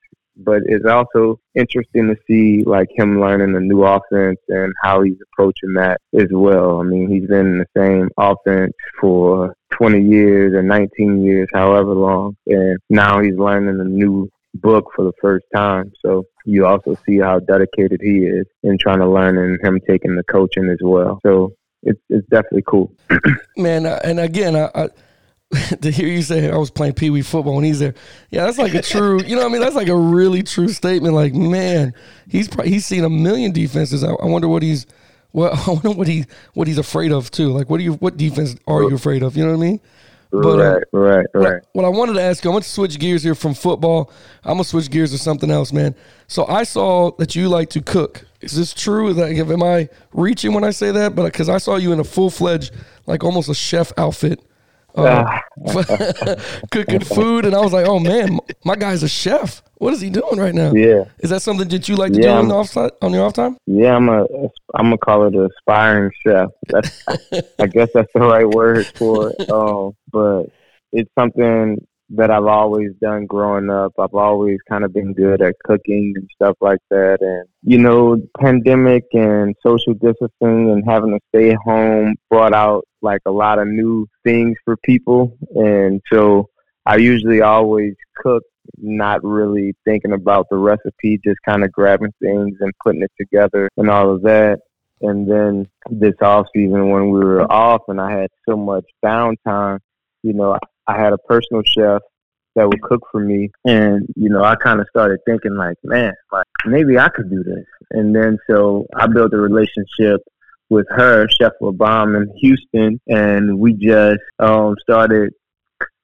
but it's also interesting to see like him learning a new offense and how he's approaching that as well. I mean, he's been in the same offense for 20 years or 19 years, however long, and now he's learning a new book for the first time. So you also see how dedicated he is in trying to learn and him taking the coaching as well. So it's it's definitely cool. Man, uh, and again, I, I to hear you say I was playing pee wee football when he's there, yeah, that's like a true, you know, I mean, that's like a really true statement. Like, man, he's probably, he's seen a million defenses. I, I wonder what he's, well, I wonder what he what he's afraid of too. Like, what do you what defense are you afraid of? You know what I mean? But, uh, right, right, right. What I wanted to ask you, I'm going to switch gears here from football. I'm going to switch gears to something else, man. So I saw that you like to cook. Is this true? That am I reaching when I say that? But because I saw you in a full fledged, like almost a chef outfit uh, cooking food, and I was like, "Oh man, my guy's a chef. What is he doing right now? Yeah, is that something that you like to yeah, do on, the off on your off time? Yeah, I'm a I'm gonna call it an aspiring chef. That's, I guess that's the right word for it. Um, but it's something that I've always done growing up. I've always kind of been good at cooking and stuff like that. And, you know, pandemic and social distancing and having to stay home brought out like a lot of new things for people. And so I usually always cook, not really thinking about the recipe, just kind of grabbing things and putting it together and all of that. And then this off season when we were off and I had so much downtime, you know, had a personal chef that would cook for me and you know i kind of started thinking like man like maybe i could do this. And then so i built a relationship with her chef LaBomb in houston and we just um started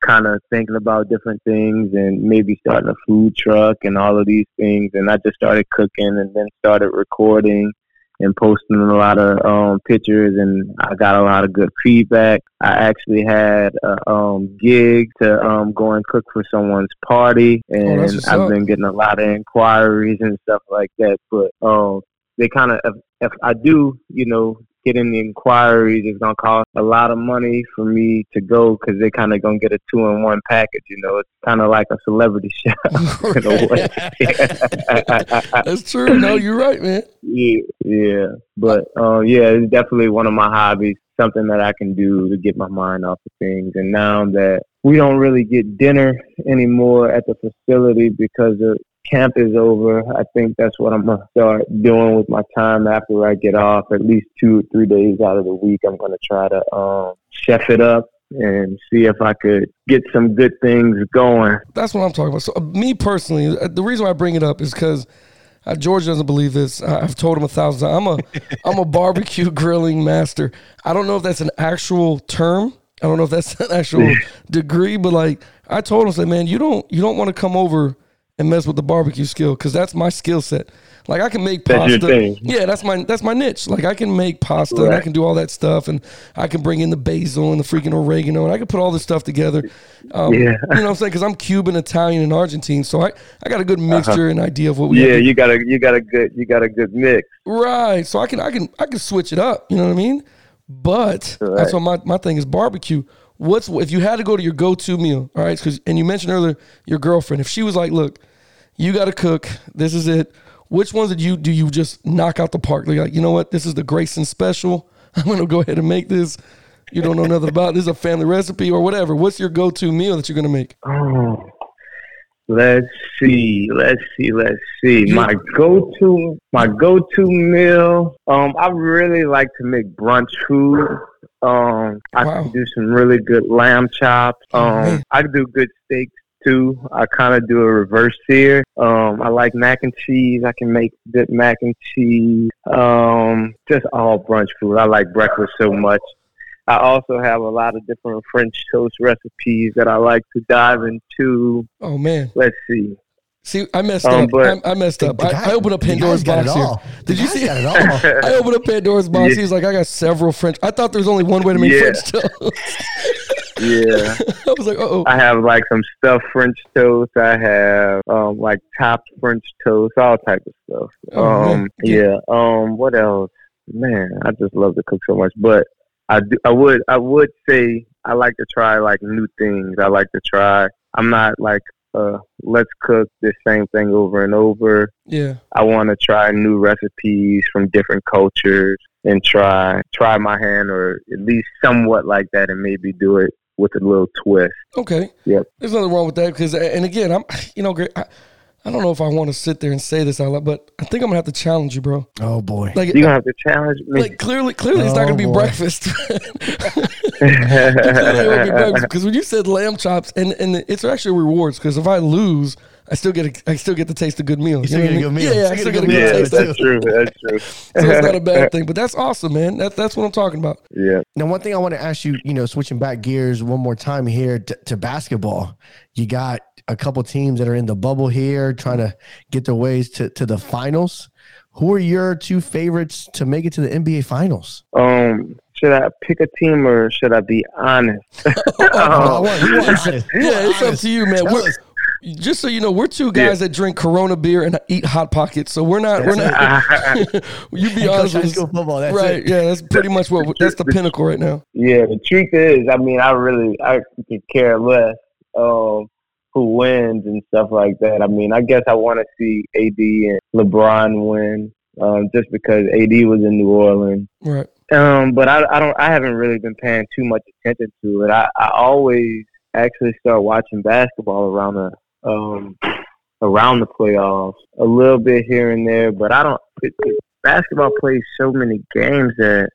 kind of thinking about different things and maybe starting a food truck and all of these things and i just started cooking and then started recording and posting a lot of um, pictures, and I got a lot of good feedback. I actually had a um, gig to um, go and cook for someone's party, Oh, and that's I've what's been getting a lot of inquiries and stuff like that. But um, they kind of, if, if I do, you know, get in the inquiries, it's gonna cost a lot of money for me to go because they're kind of gonna get a two-in-one package. You know, it's kind of like a celebrity chef in a way. That's true. No, you're right, man. Yeah, yeah. But uh, yeah, it's definitely one of my hobbies, something that I can do to get my mind off of things. And now that we don't really get dinner anymore at the facility because the camp is over, I think that's what I'm going to start doing with my time after I get off. At least two or three days out of the week, I'm going to try to um, chef it up and see if I could get some good things going. That's what I'm talking about. So, uh, me personally, uh, the reason why I bring it up is because uh, George doesn't believe this. I, I've told him a thousand times. I'm a I'm a barbecue grilling master. I don't know if that's an actual term. I don't know if that's an actual degree, but like I told him, say, man, you don't you don't want to come over and mess with the barbecue skill because that's my skill set. Like I can make That's pasta. thing. Yeah, that's my that's my niche. Like I can make pasta and I can do all that stuff, and I can bring in the basil and the freaking oregano, and I can put all this stuff together. Um, Yeah. you know what I'm saying? Because I'm Cuban, Italian, and Argentine, so I, I got a good mixture and idea of what we. Uh-huh. Yeah, you got a you got a good you got a good mix. right. So I can I can I can switch it up. You know what I mean? But that's what my, my thing is barbecue. What's if you had to go to your go to meal? All right, because and you mentioned earlier your girlfriend. If she was like, look, you got to cook. This is it. Which ones did you do you just knock out the park? Like, you know what? This is the Grayson special. I'm gonna go ahead and make this. You don't know nothing about this is a family recipe or whatever. What's your go to meal that you're gonna make? Oh, let's see, let's see, let's see. My go-to, my go-to meal. Um, I really like to make brunch food. Um, I Wow. can do some really good lamb chops. Oh, Um. I can do good steaks too. I kind of do a reverse sear. Um, I like mac and cheese. I can make good mac and cheese. Um, just all brunch food. I like breakfast so much. I also have a lot of different French toast recipes that I like to dive into. Oh man. Let's see. See, I messed Um, up. but- I, I messed up. The I, guy- I opened up the guy's Pandora's got it box here. Did you see? got it all. I opened up Pandora's box. Yeah. He was like, "I got several French." I thought there was only one way to make Yeah. French toast. Yeah. I was like, "Oh, I have like some stuffed French toast. I have um like chopped French toast, all type of stuff. Oh, man. um yeah. Um what else? Man, I just love to cook so much. But I do I would I would say I like to try like new things. I like to try I'm not like uh let's cook the same thing over and over. yeah." I want to try new recipes from different cultures and try try my hand or at least somewhat like that and maybe do it with a little twist. Okay. Yep. There's nothing wrong with that because, and again, I'm, you know, I, I don't know if I want to sit there and say this out loud, but I think I'm gonna have to challenge you, bro. Oh boy. Like, You're gonna have to challenge me. like clearly, clearly, it's not Oh, gonna be boy. breakfast. Because when you said lamb chops, and and it's actually rewards. Because if I lose, I still get a, I still get to taste a good meal. You still know get a what I good meal. Yeah, yeah, I Still still get get a a good good yeah, taste. that's true. That's true. So it's not a bad thing, but that's awesome, man. That, that's what I'm talking about. Yeah. Now, one thing I want to ask you, you know, switching back gears one more time here to, to basketball. You got a couple teams that are in the bubble here trying to get their ways to, to the finals. Who are your two favorites to make it to the NBA finals? Um, should I pick a team or should I be honest? Oh, what- who wants it? Who Yeah, it's up to you, man. We're, just so you know, we're two guys that drink Corona beer and eat hot pockets. So we're not. We're not. you be it? honest high with school us. football. That's Right? it. Yeah, that's pretty much what. That's the pinnacle right now. yeah, the truth is, I mean, I really, I could care less. Um, who wins and stuff like that. I mean, I guess I want to see AD and LeBron win, um, just because AD was in New Orleans. Right. Um, but I, I don't. I haven't really been paying too much attention to it. I, I always actually start watching basketball around the um around the playoffs, a little bit here and there. But I don't. It, it, basketball plays so many games that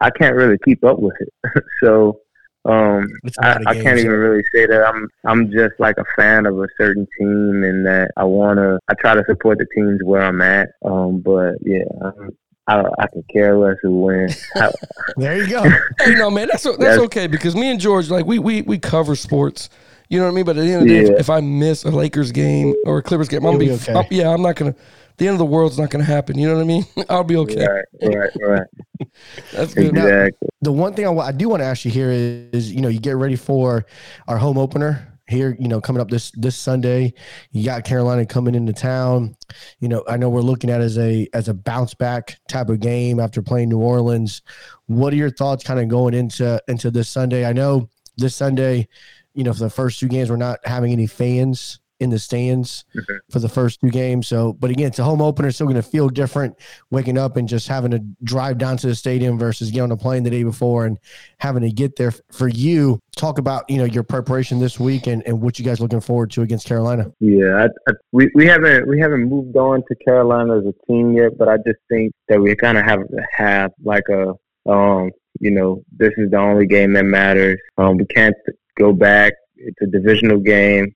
I can't really keep up with it. so um, I, I can't even really say that I'm I'm just like a fan of a certain team and that I wanna I try to support the teams where I'm at. Um, but yeah, I'm, I, I can care less who wins. there you go. hey, no, man, that's that's, that's okay because me and George like we we we cover sports. You know what I mean? But at the end of the day, if, if, I miss a Lakers game or a Clippers game, I'm gonna be, be okay. I'm, yeah, I'm not gonna the end of the world's not going to happen. You know what I mean? I'll be okay. Right, right, right. That's good. Exactly. Now, the one thing I, I do want to ask you here is, you know, you get ready for our home opener here, you know, coming up this this Sunday. You got Carolina coming into town. You know, I know we're looking at as a as a bounce back type of game after playing New Orleans. What are your thoughts kind of going into into this Sunday? I know this Sunday, you know, for the first two games, we're not having any fans in the stands mm-hmm. for the first two games. So, but again, it's a home opener, still going to feel different waking up and just having to drive down to the stadium versus getting on a plane the day before and having to get there. For you, talk about you know your preparation this week and, and what you guys looking forward to against Carolina. Yeah, I, I, we we haven't we haven't moved on to Carolina as a team yet, but I just think that we kind of have to have like a um you know this is the only game that matters. Um, we can't go back. It's a divisional game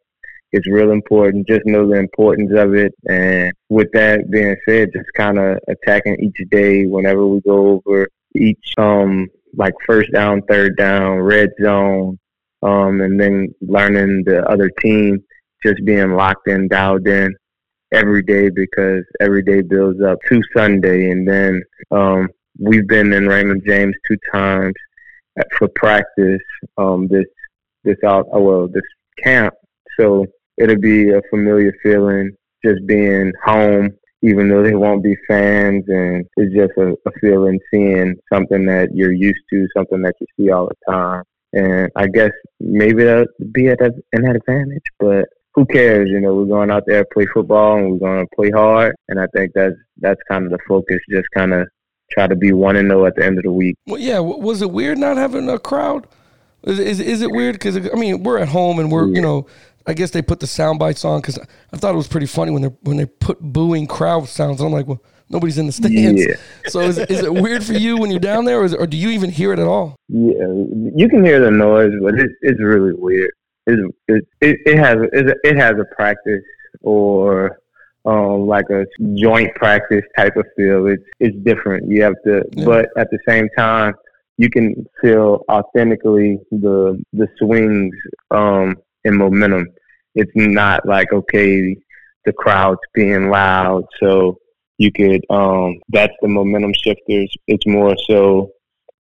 it's real important. Just know the importance of it. And with that being said, just kind of attacking each day whenever we go over each, um, like first down, third down, red zone, um, and then learning the other team, just being locked in, dialed in every day because every day builds up to Sunday. And then, um, we've been in Raymond James two times for practice, um, this, this out, well, this camp. So it'll be a familiar feeling just being home, even though they won't be fans. And it's just a, a feeling seeing something that you're used to, something that you see all the time. And I guess maybe that'll be at an advantage, but who cares? You know, we're going out there play football and we're going to play hard. And I think that's that's kind of the focus. Just kind of try to be one and zero at the end of the week. Well, yeah. Was it weird not having a crowd? Is is, is it weird? Because I mean, we're at home and we're yeah. you know I guess they put the sound bites on because I thought it was pretty funny when they when they put booing crowd sounds. I'm like, well, nobody's in the stands. Yeah. So is, is it weird for you when you're down there, or, it, or do you even hear it at all? Yeah, you can hear the noise, but it's it's really weird. It, it, it has it, it has a practice or um, like a joint practice type of feel. It's it's different. You have to, yeah. but at the same time, you can feel authentically the the swings um, and momentum. It's not like okay, the crowd's being loud, so you could um that's the momentum shifters. It's more so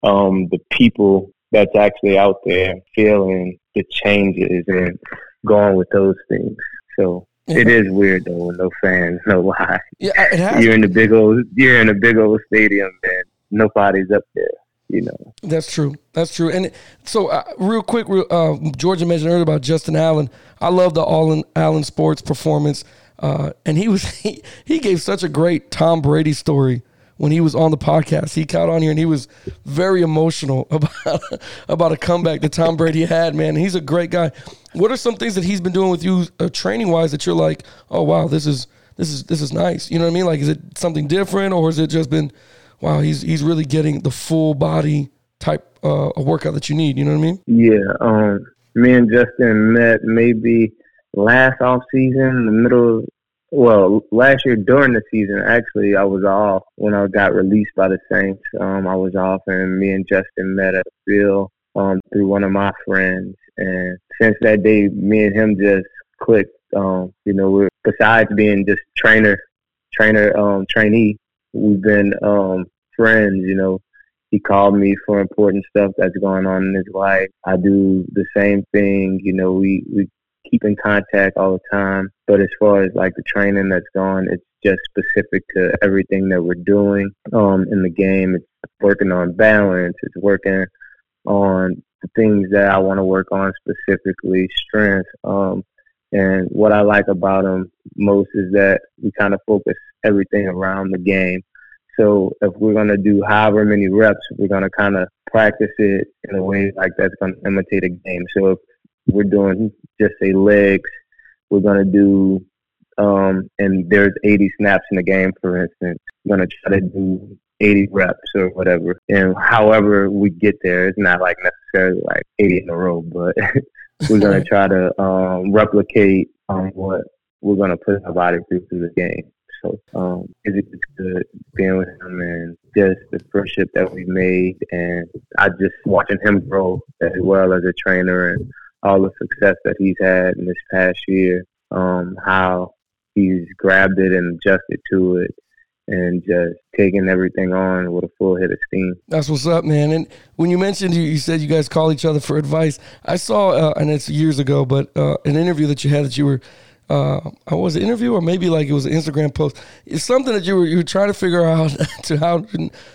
um the people that's actually out there feeling the changes and going with those things. So it is weird though with no fans, no lie. Yeah, you're in the big old you're in a big old stadium and nobody's up there you know. That's true. That's true. And so, uh, real quick, uh, Georgia mentioned earlier about Justin Allen. I love the Allen Allen Sports performance, uh, and he was he, he gave such a great Tom Brady story when he was on the podcast. He caught on here and he was very emotional about about a comeback that Tom Brady had. Man, he's a great guy. What are some things that he's been doing with you, uh, training wise, that you're like, oh wow, this is this is this is nice. You know what I mean? Like, is it something different, or has it just been wow, he's he's really getting the full body type uh, workout that you need. You know what I mean? Yeah. Um, me and Justin met maybe last off season, the middle. Of, Well, last year during the season, actually, I was off when I got released by the Saints. Um, I was off, and me and Justin met at field um, through one of my friends. And since that day, me and him just clicked. Um, you know, we're besides being just trainer, trainer, um, trainee, we've been um, friends, you know, he called me for important stuff that's going on in his life. I do the same thing, you know, we, we keep in contact all the time. But as far as like the training that's going, it's just specific to everything that we're doing um, in the game. It's working on balance. It's working on the things that I want to work on specifically, strength, um, And what I like about him most is that we kind of focus everything around the game. So if we're gonna do however many reps, we're gonna kind of practice it in a way like that's gonna imitate a game. So if we're doing just say legs, we're gonna do um, and there's 80 snaps in the game, for instance. We're gonna try to do 80 reps or whatever. And however we get there, it's not like necessarily like 80 in a row, but we're gonna try to um, replicate um, what we're gonna put our body through through the game. So um, it's, it's good being with him and just the friendship that we made, and I just watching him grow as well as a trainer and all the success that he's had in this past year. Um, how he's grabbed it and adjusted to it and just taking everything on with a full head of steam. That's what's up, man. And when you mentioned you, you said you guys call each other for advice, I saw, uh, and it's years ago, but uh, an interview that you had that you were, uh, was an interview or maybe like it was an Instagram post. It's something that you were you were trying to figure out to how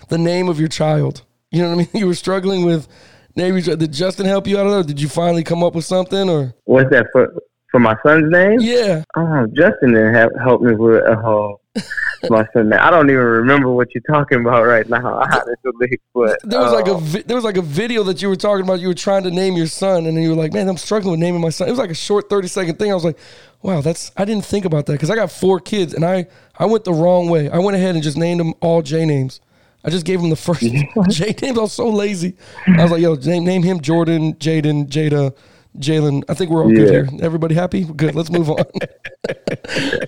the name of your child. You know what I mean? You were struggling with name. Did Justin help you out of that? Did you finally come up with something or? What's that for? For my son's name? Yeah. Oh, Justin didn't have, help me with uh, my son. Name. I don't even remember what you're talking about right now. Honestly, but there was like a uh, vi- there was like a video that you were talking about. You were trying to name your son, and then you were like, "Man, I'm struggling with naming my son." It was like a short thirty second thing. I was like, "Wow, that's I didn't think about that because I got four kids, and I I went the wrong way. I went ahead and just named them all J names. I just gave them the first J names. I was so lazy. I was like, "Yo, name, name him Jordan, Jaden, Jada." Jalen, I think we're all good here. Everybody happy? Good. Let's move on.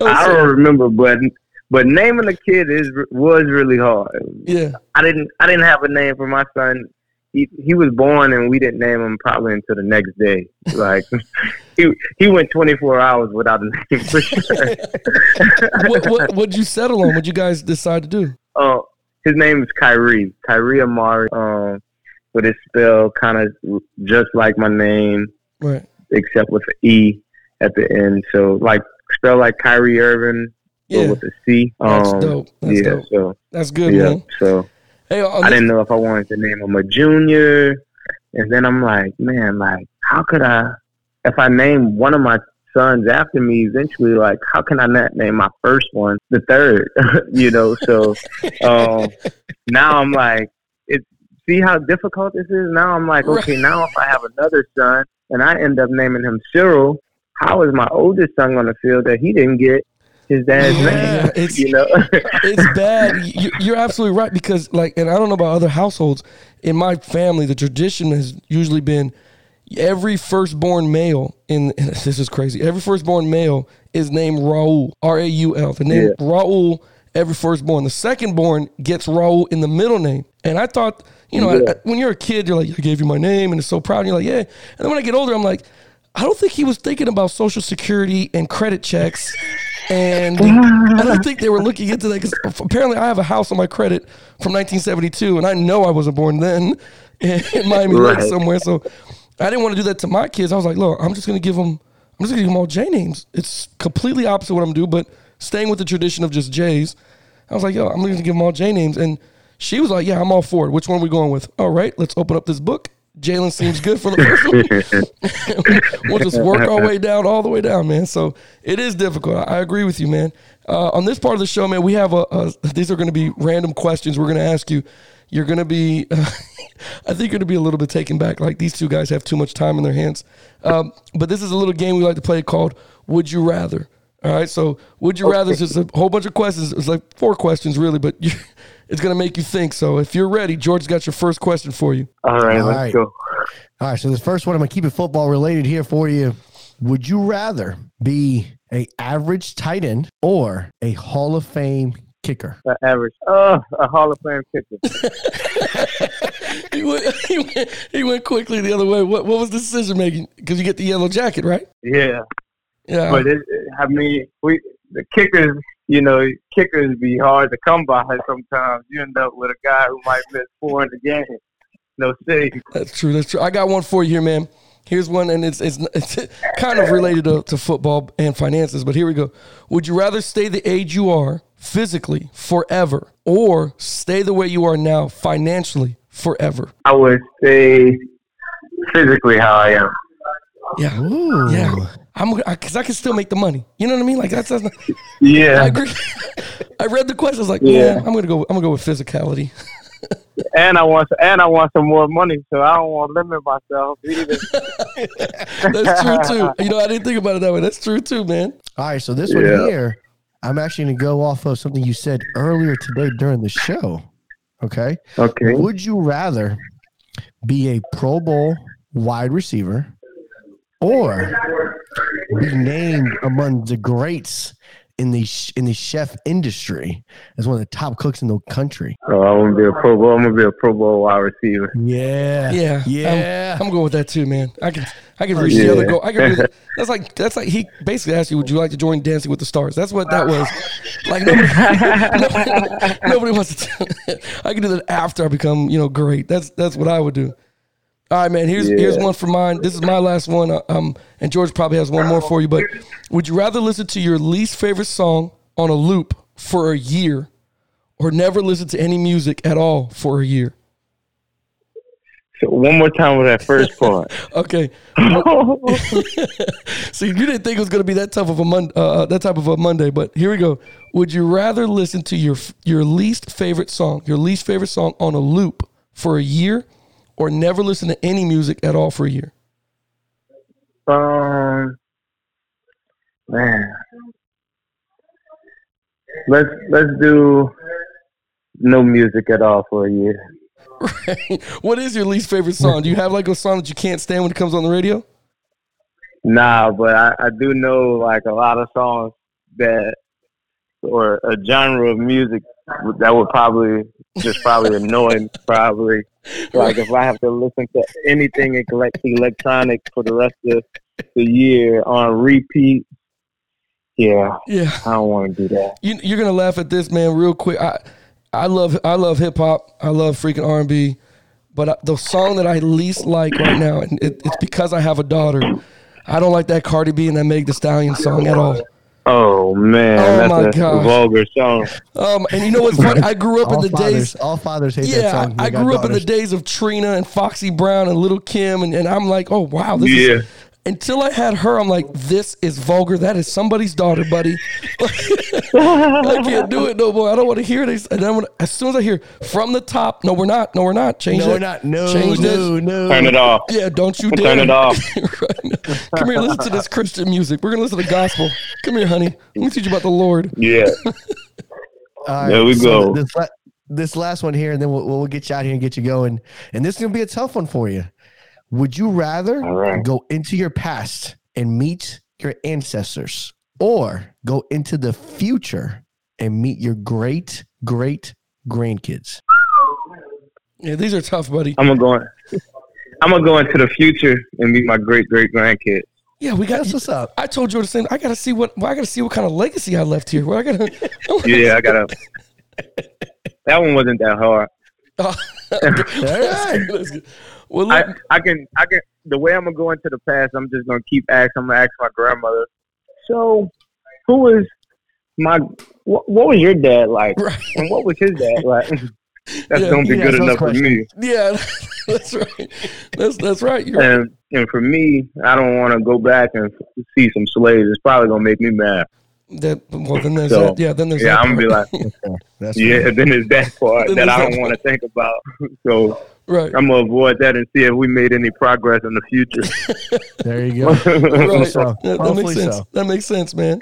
I don't remember, but but naming a kid is was really hard. yeah. I didn't I didn't have a name for my son. He he was born and we didn't name him probably until the next day. Like he he went 24 hours without a name for sure. What what what'd you settle on? What'd you guys decide to do? uh, his name is Kyrie. Kyrie Amari. Um, but it's spelled kind of just like my name, Right. except with an E at the end. So like spell like Kyrie Irving, Yeah. but with a C. That's Um, dope. That's yeah. dope. So That's good, yeah. man. So Hey, I didn't know if I wanted to name him a junior, and then I'm like, man, like how could I? If I name one of my sons after me, eventually, like how can I not name my first one the third? you know, so um, now I'm like, it. See how difficult this is. Now I'm like, okay, now if I have another son and I end up naming him Cyril, how is my oldest son going to feel that he didn't get his dad's Yeah, name? it's- you know. it's bad. You- You're absolutely right because, like, and I don't know about other households. In my family, the tradition has usually been every firstborn male. In this is crazy. Every firstborn male is named Raul. R A U L. The name Yeah. Raul. Every firstborn. The secondborn gets Raul in the middle name. And I thought, you know, I- I- when you're a kid, you're like, I gave you my name, and it's so proud. And you're like, yeah. And then when I get older, I'm like, I don't think he was thinking about social security and credit checks. And I don't think they were looking into that because apparently I have a house on my credit from 1972, and I know I wasn't born then in, Miami Lakes Right. somewhere. So I didn't want to do that to my kids. I was like, look, I'm just going to give them, I'm just going to give them all J names. It's completely opposite what I'm doing, but staying with the tradition of just J's. I was like, yo, I'm going to give them all J names. And she was like, yeah, I'm all for it. Which one are we going with? All right, let's open up this book. Jalen seems good for the first one. we'll just work our way down, all the way down, man. So it is difficult. I agree with you, man. Uh, on this part of the show, man, we have a, a these are going to be random questions we're going to ask you. You're going to be, I think you're going to be a little bit taken back. Like these two guys have too much time in their hands. Um, but this is a little game we like to play called Would You Rather. All right. So Would You Rather is just a whole bunch of questions. It's like four questions, really, but you, it's going to make you think. So if you're ready, George's got your first question for you. All right, All let's right. go. All right, so this first one, I'm gonna keep it football related here for you. Would you rather be a average tight end or a Hall of Fame kicker? Uh, average. Oh, a Hall of Fame kicker. he, went, he, went, he went quickly the other way. What, what was the decision making? Because you get the yellow jacket, right? Yeah, Yeah. but it, it- I mean, we the kickers. You know, kickers be hard to come by sometimes. You end up with a guy who might miss four in the game. No save. That's true. That's true. I got one for you here, man. Here's one, and it's it's, it's kind of related to, to football and finances, but here we go. Would you rather stay the age you are physically forever, or stay the way you are now financially forever? I would say physically how I am. Yeah. Ooh. Yeah. I'm because I, can still make the money. You know what I mean? Like that's, that's not, I Yeah, agree. I read the question. I was like, Yeah. yeah, I'm gonna go. I'm gonna go with physicality. and I want and I want some more money, so I don't want to limit myself either. That's true too. You know, I didn't think about it that way. That's true too, man. All right, so this one Yeah. here, I'm actually going to go off of something you said earlier today during the show. Okay. Okay. Would you rather be a Pro Bowl wide receiver or be named among the greats in the in the chef industry as one of the top cooks in the country? Oh, so I'm gonna be a Pro Bowl. I'm gonna be a Pro Bowl wide receiver. Yeah. Yeah, Yeah. I'm, I'm going with that too, man. I can, I can oh, reach the other goal. I can. Reach, that's like that's like he basically asked you, "Would you like to join Dancing with the Stars?" That's what that was. Like nobody, nobody, nobody wants to. do I can do that after I become, you know, great. That's that's what I would do. All right, man. Here's here's one for mine. This is my last one. Uh, Um, and George probably has one more for you. But would you rather listen to your least favorite song on a loop for a year, or never listen to any music at all for a year? So one more time with that first part. Okay. See, you didn't think it was going to be that tough of a mon- uh, that type of a Monday, but here we go. Would you rather listen to your your least favorite song, your least favorite song on a loop for a year, or never listen to any music at all for a year? um, man, let's let's do no music at all for a year. what is your least favorite song? Do you have like a song that you can't stand when it comes on the radio? Nah, but I, I do know like a lot of songs that or a genre of music that would probably just probably annoy me probably. Like if I have to listen to anything elect- electronic for the rest of the year on repeat, yeah, Yeah. I don't want to do that. You, you're gonna laugh at this, man, real quick. I I love I love hip hop. I love freaking R and B, but I, the song that I least like right now, and it, it's because I have a daughter. I don't like that Cardi B and that Meg The Stallion song at all. Oh man, Oh, my a gosh. vulgar song. Um, and you know what's funny? I grew up in the fathers, days. all fathers hate that song. I, I grew up in the days of Trina and Foxy Brown and Little Kim, and, and I'm like, oh wow, this Yeah. is. Until I had her, I'm like, this is vulgar. That is somebody's daughter, buddy. I can't do it no more. I don't want to hear this. And then when, as soon as I hear from the top, no, we're not. No, we're not. Change No, that. we're not. No, Change no, that. no. Turn it off. Yeah, don't you dare. Turn it off. right. Come here, listen to this Christian music. We're gonna listen to gospel. Come here, honey. Let me teach you about the Lord. Yeah. All right, There we so go. This, this last one here, and then we'll, we'll get you out here and get you going. And this is gonna be a tough one for you. Would you rather All right. go into your past and meet your ancestors, or go into the future and meet your great great grandkids? Yeah, these are tough, buddy. I'm gonna go. I'm gonna go into the future and meet my great great grandkids. Yeah, we got. That's what's up. I told you the same. I gotta see what. well, I gotta see what kind of legacy I left here. Well, I gotta. Yeah, I gotta. that one wasn't that hard. Oh, All right. That's good. Well, I, look, I can I can the way I'm gonna go into the past. I'm just gonna keep asking. I'm gonna ask my grandmother. So, who was my? What, what was your dad like? right. And what was his dad like? That's Yeah, gonna be good enough for me. Yeah, that's right. That's that's right. You're And and for me, I don't want to go back and see some slaves. It's probably gonna make me mad. that. Well, then there's So, that. Yeah, then there's Yeah, that I'm gonna be like, That's yeah. Then there's that part Then that I don't want to think about. So right. I'm gonna avoid that and see if we made any progress in the future. There you go. Right. so. That, that makes sense. so. That makes sense, man.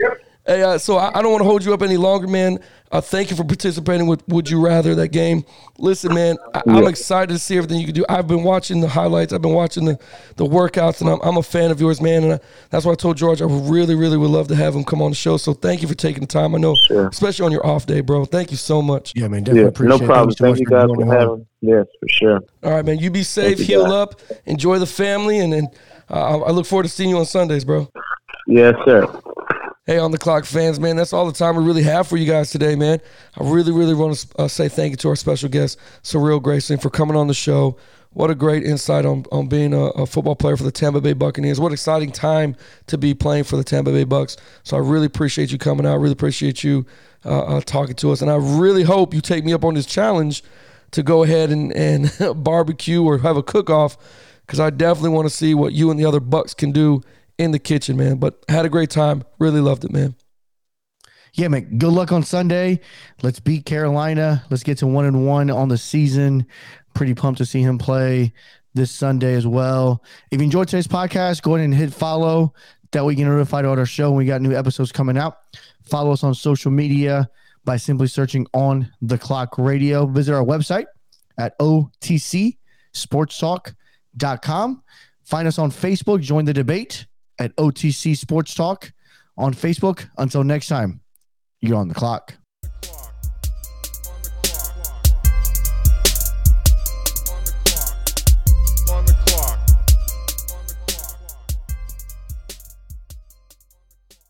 Hey, uh, so I, I don't want to hold you up any longer, man. Uh, thank you for participating with Would You Rather that game. Listen, man, I, I'm Yeah. excited to see everything you can do. I've been watching the highlights. I've been watching the, the workouts, and I'm, I'm a fan of yours, man. And I, that's why I told George I really, really would love to have him come on the show. So thank you for taking the time. I know, Sure. especially on your off day, bro. Thank you so much. Yeah, man. Definitely yeah, appreciate no it. problem. so much Thank you guys joining for on. having. Yes, for sure. All right, man. You be safe, you, heal guys. up, enjoy the family, and then uh, I I look forward to seeing you on Sundays, bro. Yes, sir. Hey, on the clock fans, man, that's all the time we really have for you guys today, man. I really, really want to uh, say thank you to our special guest, Cyril Grayson, for coming on the show. What a great insight on, on being a, a football player for the Tampa Bay Buccaneers. What exciting time to be playing for the Tampa Bay Bucks. So I really appreciate you coming out. I really appreciate you uh, uh, talking to us. And I really hope you take me up on this challenge to go ahead and, and barbecue or have a cook off because I definitely want to see what you and the other Bucks can do in the kitchen, man. But had a great time. Really loved it, man. Yeah, man. Good luck on Sunday. Let's beat Carolina. Let's get to one and one on the season. Pretty pumped to see him play this Sunday as well. If you enjoyed today's podcast, go ahead and hit follow. That way you get notified about our show when we got new episodes coming out. Follow us on social media by simply searching on the clock radio. Visit our website at otcsportstalk.com. Find us on Facebook. Join the debate at OTC Sports Talk on Facebook. Until next time, you're on the clock.